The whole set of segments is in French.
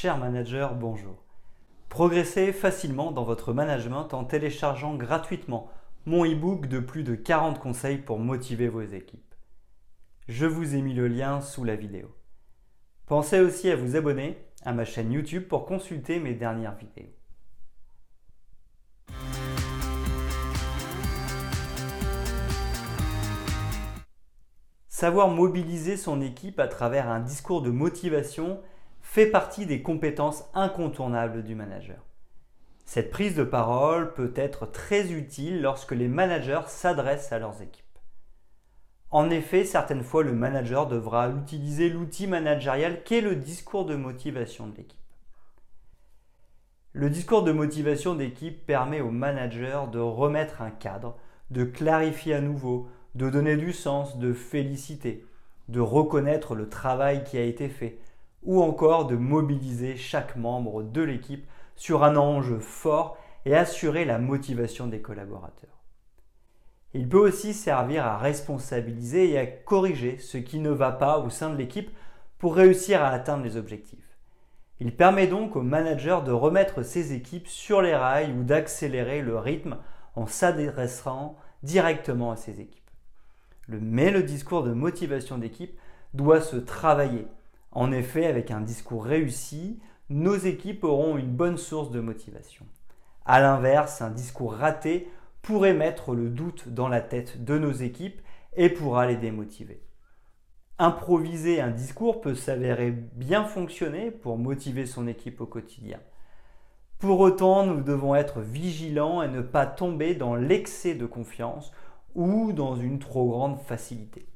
Cher manager, bonjour. Progressez facilement dans votre management en téléchargeant gratuitement mon e-book de plus de 40 conseils pour motiver vos équipes. Je vous ai mis le lien sous la vidéo. Pensez aussi à vous abonner à ma chaîne YouTube pour consulter mes dernières vidéos. Savoir mobiliser son équipe à travers un discours de motivation fait partie des compétences incontournables du manager. Cette prise de parole peut être très utile lorsque les managers s'adressent à leurs équipes. En effet, certaines fois, le manager devra utiliser l'outil managérial qu'est le discours de motivation de l'équipe. Le discours de motivation d'équipe permet au manager de remettre un cadre, de clarifier à nouveau, de donner du sens, de féliciter, de reconnaître le travail qui a été fait, ou encore de mobiliser chaque membre de l'équipe sur un enjeu fort et assurer la motivation des collaborateurs. Il peut aussi servir à responsabiliser et à corriger ce qui ne va pas au sein de l'équipe pour réussir à atteindre les objectifs. Il permet donc au manager de remettre ses équipes sur les rails ou d'accélérer le rythme en s'adressant directement à ses équipes mais le discours de motivation d'équipe doit se travailler. En effet, avec un discours réussi, nos équipes auront une bonne source de motivation. A l'inverse, un discours raté pourrait mettre le doute dans la tête de nos équipes et pourra les démotiver. Improviser un discours peut s'avérer bien fonctionner pour motiver son équipe au quotidien. Pour autant, nous devons être vigilants et ne pas tomber dans l'excès de confiance ou dans une trop grande facilité.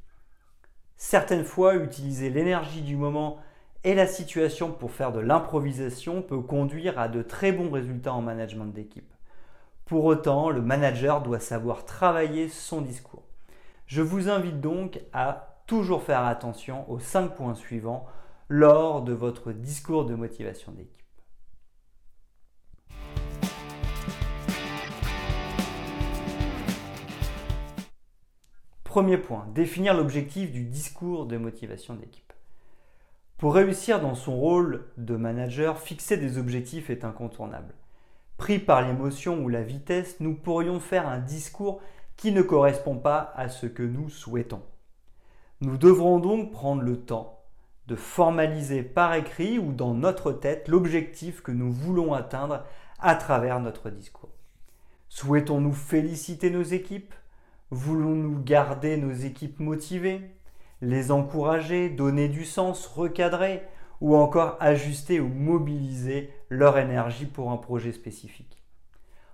Certaines fois, utiliser l'énergie du moment et la situation pour faire de l'improvisation peut conduire à de très bons résultats en management d'équipe. Pour autant, le manager doit savoir travailler son discours. Je vous invite donc à toujours faire attention aux cinq points suivants lors de votre discours de motivation d'équipe. Premier point, définir l'objectif du discours de motivation d'équipe. Pour réussir dans son rôle de manager, fixer des objectifs est incontournable. Pris par l'émotion ou la vitesse, nous pourrions faire un discours qui ne correspond pas à ce que nous souhaitons. Nous devrons donc prendre le temps de formaliser par écrit ou dans notre tête l'objectif que nous voulons atteindre à travers notre discours. Souhaitons-nous féliciter nos équipes? Voulons-nous garder nos équipes motivées, les encourager, donner du sens, recadrer ou encore ajuster ou mobiliser leur énergie pour un projet spécifique?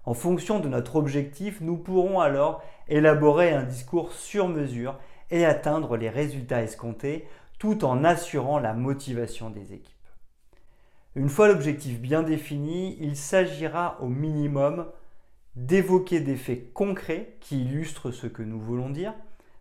En fonction de notre objectif, nous pourrons alors élaborer un discours sur mesure et atteindre les résultats escomptés tout en assurant la motivation des équipes. Une fois l'objectif bien défini, il s'agira au minimum d'évoquer des faits concrets qui illustrent ce que nous voulons dire.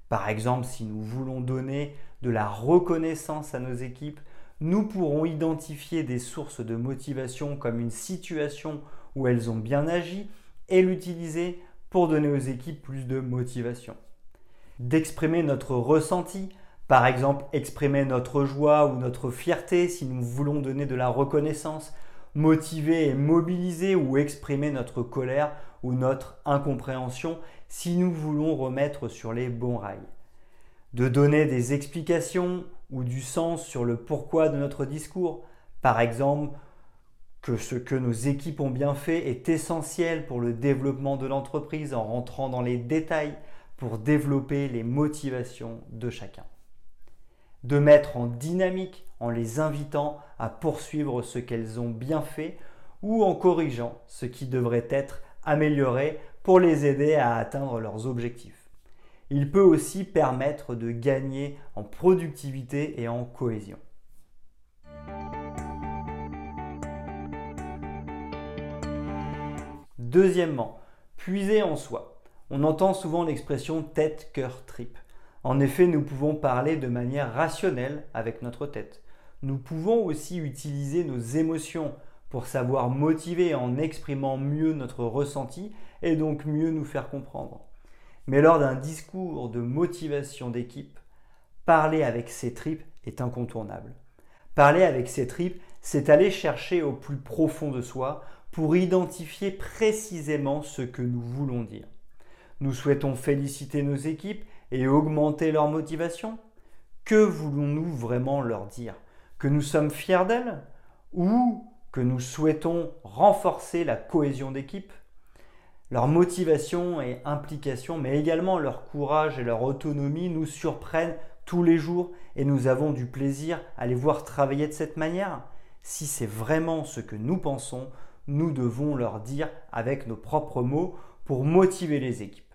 Par exemple, si nous voulons donner de la reconnaissance à nos équipes, nous pourrons identifier des sources de motivation comme une situation où elles ont bien agi et l'utiliser pour donner aux équipes plus de motivation. D'exprimer notre ressenti, par exemple exprimer notre joie ou notre fierté si nous voulons donner de la reconnaissance, motiver et mobiliser ou exprimer notre colère ou notre incompréhension si nous voulons remettre sur les bons rails. De donner des explications ou du sens sur le pourquoi de notre discours. Par exemple, que ce que nos équipes ont bien fait est essentiel pour le développement de l'entreprise en rentrant dans les détails pour développer les motivations de chacun. De mettre en dynamique en les invitant à poursuivre ce qu'elles ont bien fait ou en corrigeant ce qui devrait être amélioré pour les aider à atteindre leurs objectifs. Il peut aussi permettre de gagner en productivité et en cohésion. Deuxièmement, puiser en soi. On entend souvent l'expression tête, cœur, tripe. En effet, nous pouvons parler de manière rationnelle avec notre tête. Nous pouvons aussi utiliser nos émotions pour savoir motiver en exprimant mieux notre ressenti et donc mieux nous faire comprendre. Mais lors d'un discours de motivation d'équipe, parler avec ses tripes est incontournable. Parler avec ses tripes, c'est aller chercher au plus profond de soi pour identifier précisément ce que nous voulons dire. Nous souhaitons féliciter nos équipes et augmenter leur motivation Que voulons-nous vraiment leur dire? Que nous sommes fiers d'elles? Ou que nous souhaitons renforcer la cohésion d'équipe Leur motivation et implication, mais également leur courage et leur autonomie nous surprennent tous les jours et nous avons du plaisir à les voir travailler de cette manière Si c'est vraiment ce que nous pensons, nous devons leur dire avec nos propres mots pour motiver les équipes.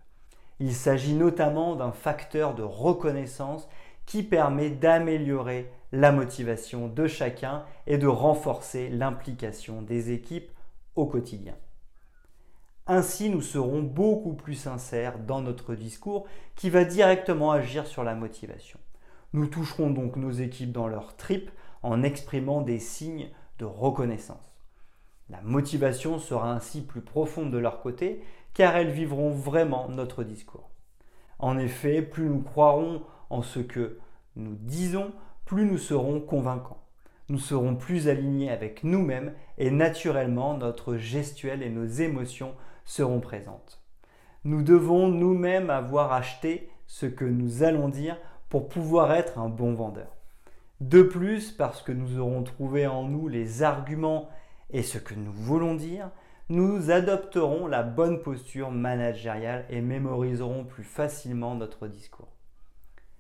Il s'agit notamment d'un facteur de reconnaissance qui permet d'améliorer la motivation de chacun et de renforcer l'implication des équipes au quotidien. Ainsi, nous serons beaucoup plus sincères dans notre discours qui va directement agir sur la motivation. Nous toucherons donc nos équipes dans leur trip en exprimant des signes de reconnaissance. La motivation sera ainsi plus profonde de leur côté car elles vivront vraiment notre discours. En effet, plus nous croirons en ce que nous disons, plus nous serons convaincants. Nous serons plus alignés avec nous-mêmes et naturellement notre gestuelle et nos émotions seront présentes. Nous devons nous-mêmes avoir acheté ce que nous allons dire pour pouvoir être un bon vendeur. De plus, parce que nous aurons trouvé en nous les arguments et ce que nous voulons dire, nous adopterons la bonne posture managériale et mémoriserons plus facilement notre discours.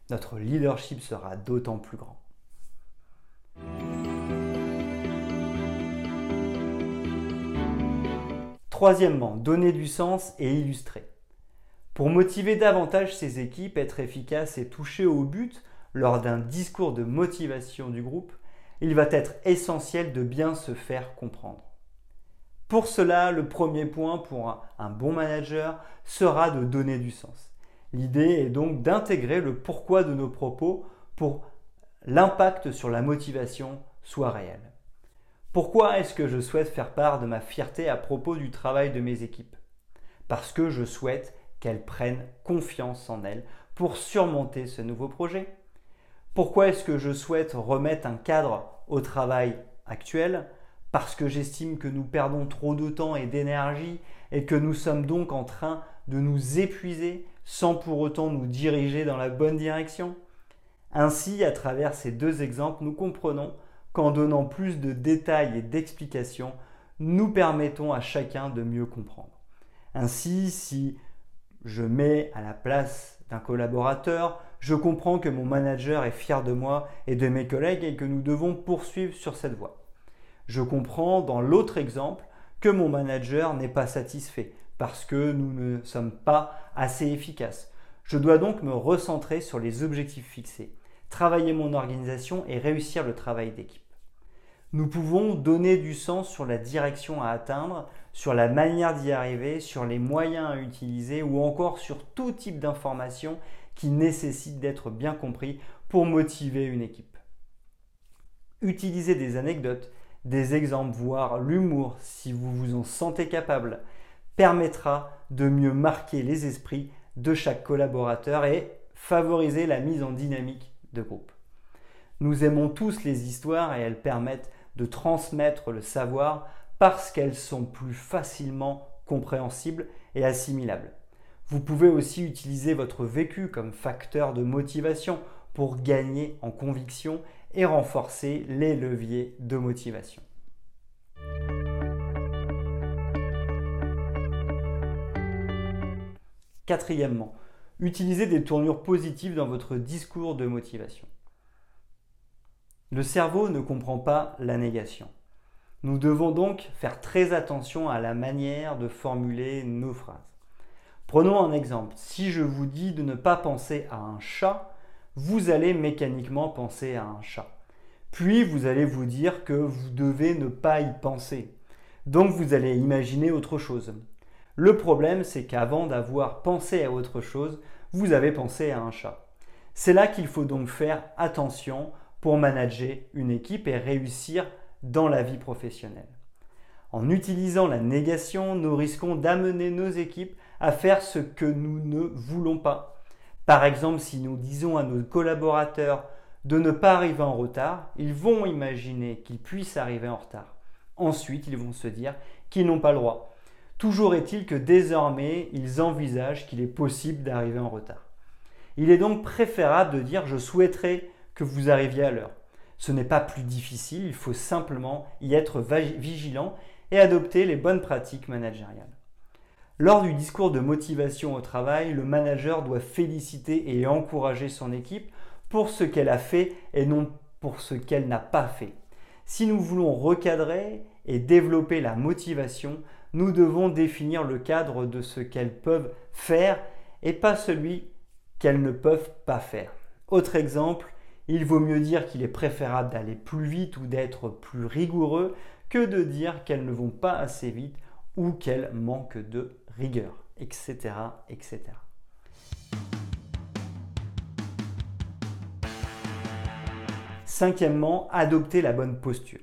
Notre leadership sera d'autant plus grand. Troisièmement, donner du sens et illustrer. Pour motiver davantage ses équipes, être efficace et toucher au but lors d'un discours de motivation du groupe, il va être essentiel de bien se faire comprendre. Pour cela, le premier point pour un, bon manager sera de donner du sens. L'idée est donc d'intégrer le pourquoi de nos propos pour l'impact sur la motivation soit réel. Pourquoi est-ce que je souhaite faire part de ma fierté à propos du travail de mes équipes? Parce que je souhaite qu'elles prennent confiance en elles pour surmonter ce nouveau projet. Pourquoi est-ce que je souhaite remettre un cadre au travail actuel? Parce que j'estime que nous perdons trop de temps et d'énergie et que nous sommes donc en train de nous épuiser sans pour autant nous diriger dans la bonne direction. Ainsi, à travers ces deux exemples, nous comprenons qu'en donnant plus de détails et d'explications, nous permettons à chacun de mieux comprendre. Ainsi, si je mets à la place d'un collaborateur, je comprends que mon manager est fier de moi et de mes collègues et que nous devons poursuivre sur cette voie. Je comprends dans l'autre exemple que mon manager n'est pas satisfait parce que nous ne sommes pas assez efficaces. Je dois donc me recentrer sur les objectifs fixés, travailler mon organisation et réussir le travail d'équipe. Nous pouvons donner du sens sur la direction à atteindre, sur la manière d'y arriver, sur les moyens à utiliser ou encore sur tout type d'informations qui nécessitent d'être bien compris pour motiver une équipe. Utiliser des anecdotes, des exemples, voire l'humour, si vous vous en sentez capable, permettra de mieux marquer les esprits de chaque collaborateur et favoriser la mise en dynamique groupe. Nous aimons tous les histoires et elles permettent de transmettre le savoir parce qu'elles sont plus facilement compréhensibles et assimilables. Vous pouvez aussi utiliser votre vécu comme facteur de motivation pour gagner en conviction et renforcer les leviers de motivation. Quatrièmement, utilisez des tournures positives dans votre discours de motivation. Le cerveau ne comprend pas la négation. Nous devons donc faire très attention à la manière de formuler nos phrases. Prenons un exemple. Si je vous dis de ne pas penser à un chat, vous allez mécaniquement penser à un chat. Puis vous allez vous dire que vous devez ne pas y penser. Donc vous allez imaginer autre chose. Le problème, c'est qu'avant d'avoir pensé à autre chose, vous avez pensé à un chat. C'est là qu'il faut donc faire attention pour manager une équipe et réussir dans la vie professionnelle. En utilisant la négation, nous risquons d'amener nos équipes à faire ce que nous ne voulons pas par exemple, si nous disons à nos collaborateurs de ne pas arriver en retard, ils vont imaginer qu'ils puissent arriver en retard. Ensuite, ils vont se dire qu'ils n'ont pas le droit. Toujours est-il que désormais, ils envisagent qu'il est possible d'arriver en retard. Il est donc préférable de dire je souhaiterais que vous arriviez à l'heure. Ce n'est pas plus difficile, il faut simplement y être vigilant et adopter les bonnes pratiques managériales. Lors du discours de motivation au travail, le manager doit féliciter et encourager son équipe pour ce qu'elle a fait et non pour ce qu'elle n'a pas fait. Si nous voulons recadrer et développer la motivation, nous devons définir le cadre de ce qu'elles peuvent faire et pas celui qu'elles ne peuvent pas faire. Autre exemple, il vaut mieux dire qu'il est préférable d'aller plus vite ou d'être plus rigoureux que de dire qu'elles ne vont pas assez vite ou qu'elles manquent de rigueur, etc. etc. Cinquièmement, adopter la bonne posture.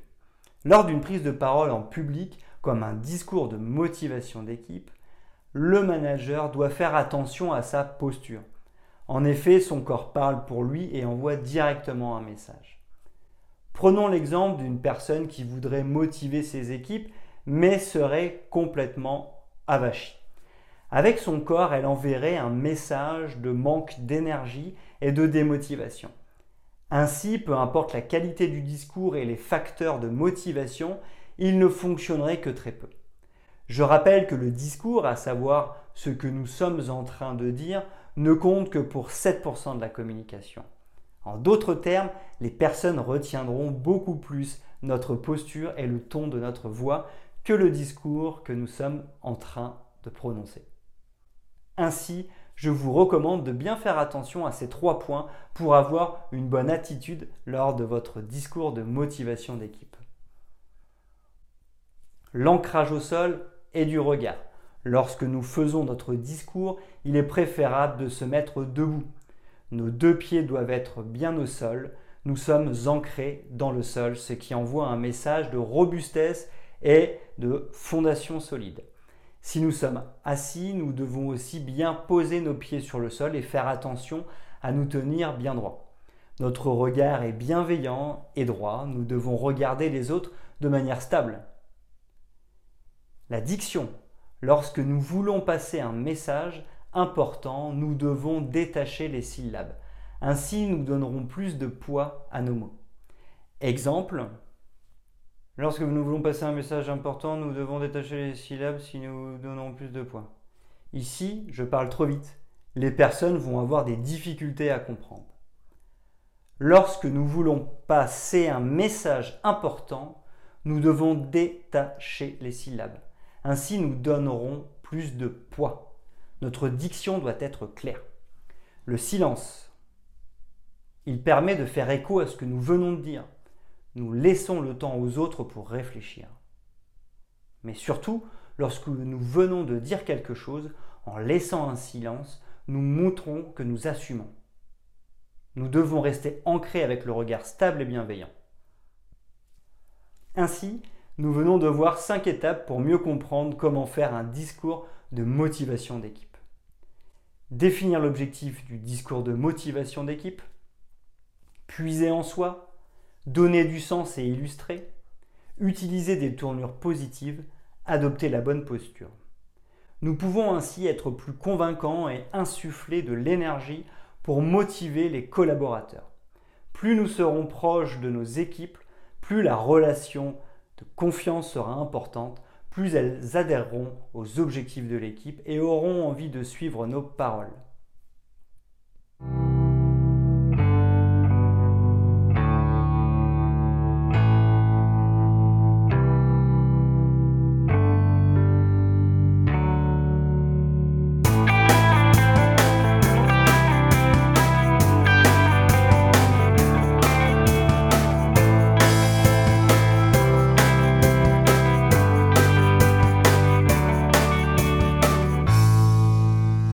Lors d'une prise de parole en public, comme un discours de motivation d'équipe, le manager doit faire attention à sa posture. En effet, son corps parle pour lui et envoie directement un message. Prenons l'exemple d'une personne qui voudrait motiver ses équipes mais serait complètement avachie. Avec son corps, elle enverrait un message de manque d'énergie et de démotivation. Ainsi, peu importe la qualité du discours et les facteurs de motivation, il ne fonctionnerait que très peu. Je rappelle que le discours, à savoir ce que nous sommes en train de dire, ne compte que pour 7% de la communication. En d'autres termes, les personnes retiendront beaucoup plus notre posture et le ton de notre voix que le discours que nous sommes en train de prononcer. Ainsi, je vous recommande de bien faire attention à ces trois points pour avoir une bonne attitude lors de votre discours de motivation d'équipe. L'ancrage au sol et du regard. Lorsque nous faisons notre discours, il est préférable de se mettre debout. Nos deux pieds doivent être bien au sol. Nous sommes ancrés dans le sol, ce qui envoie un message de robustesse et de fondation solide. Si nous sommes assis, nous devons aussi bien poser nos pieds sur le sol et faire attention à nous tenir bien droit. Notre regard est bienveillant et droit, nous devons regarder les autres de manière stable. La diction Lorsque nous voulons passer un message important, nous devons détacher les syllabes. Ainsi, nous donnerons plus de poids à nos mots. Exemple, lorsque nous voulons passer un message important, nous devons détacher les syllabes si nous donnons plus de poids. Ici, je parle trop vite. Les personnes vont avoir des difficultés à comprendre. Lorsque nous voulons passer un message important, nous devons détacher les syllabes. Ainsi, nous donnerons plus de poids. Notre diction doit être claire. Le silence, il permet de faire écho à ce que nous venons de dire. Nous laissons le temps aux autres pour réfléchir. Mais surtout, lorsque nous venons de dire quelque chose, en laissant un silence, nous montrons que nous assumons. Nous devons rester ancrés avec le regard stable et bienveillant. Ainsi, nous venons de voir cinq étapes pour mieux comprendre comment faire un discours de motivation d'équipe. Définir l'objectif du discours de motivation d'équipe, puiser en soi, donner du sens et illustrer, utiliser des tournures positives, adopter la bonne posture. Nous pouvons ainsi être plus convaincants et insuffler de l'énergie pour motiver les collaborateurs. Plus nous serons proches de nos équipes, plus la relation confiance sera importante, plus elles adhéreront aux objectifs de l'équipe et auront envie de suivre nos paroles.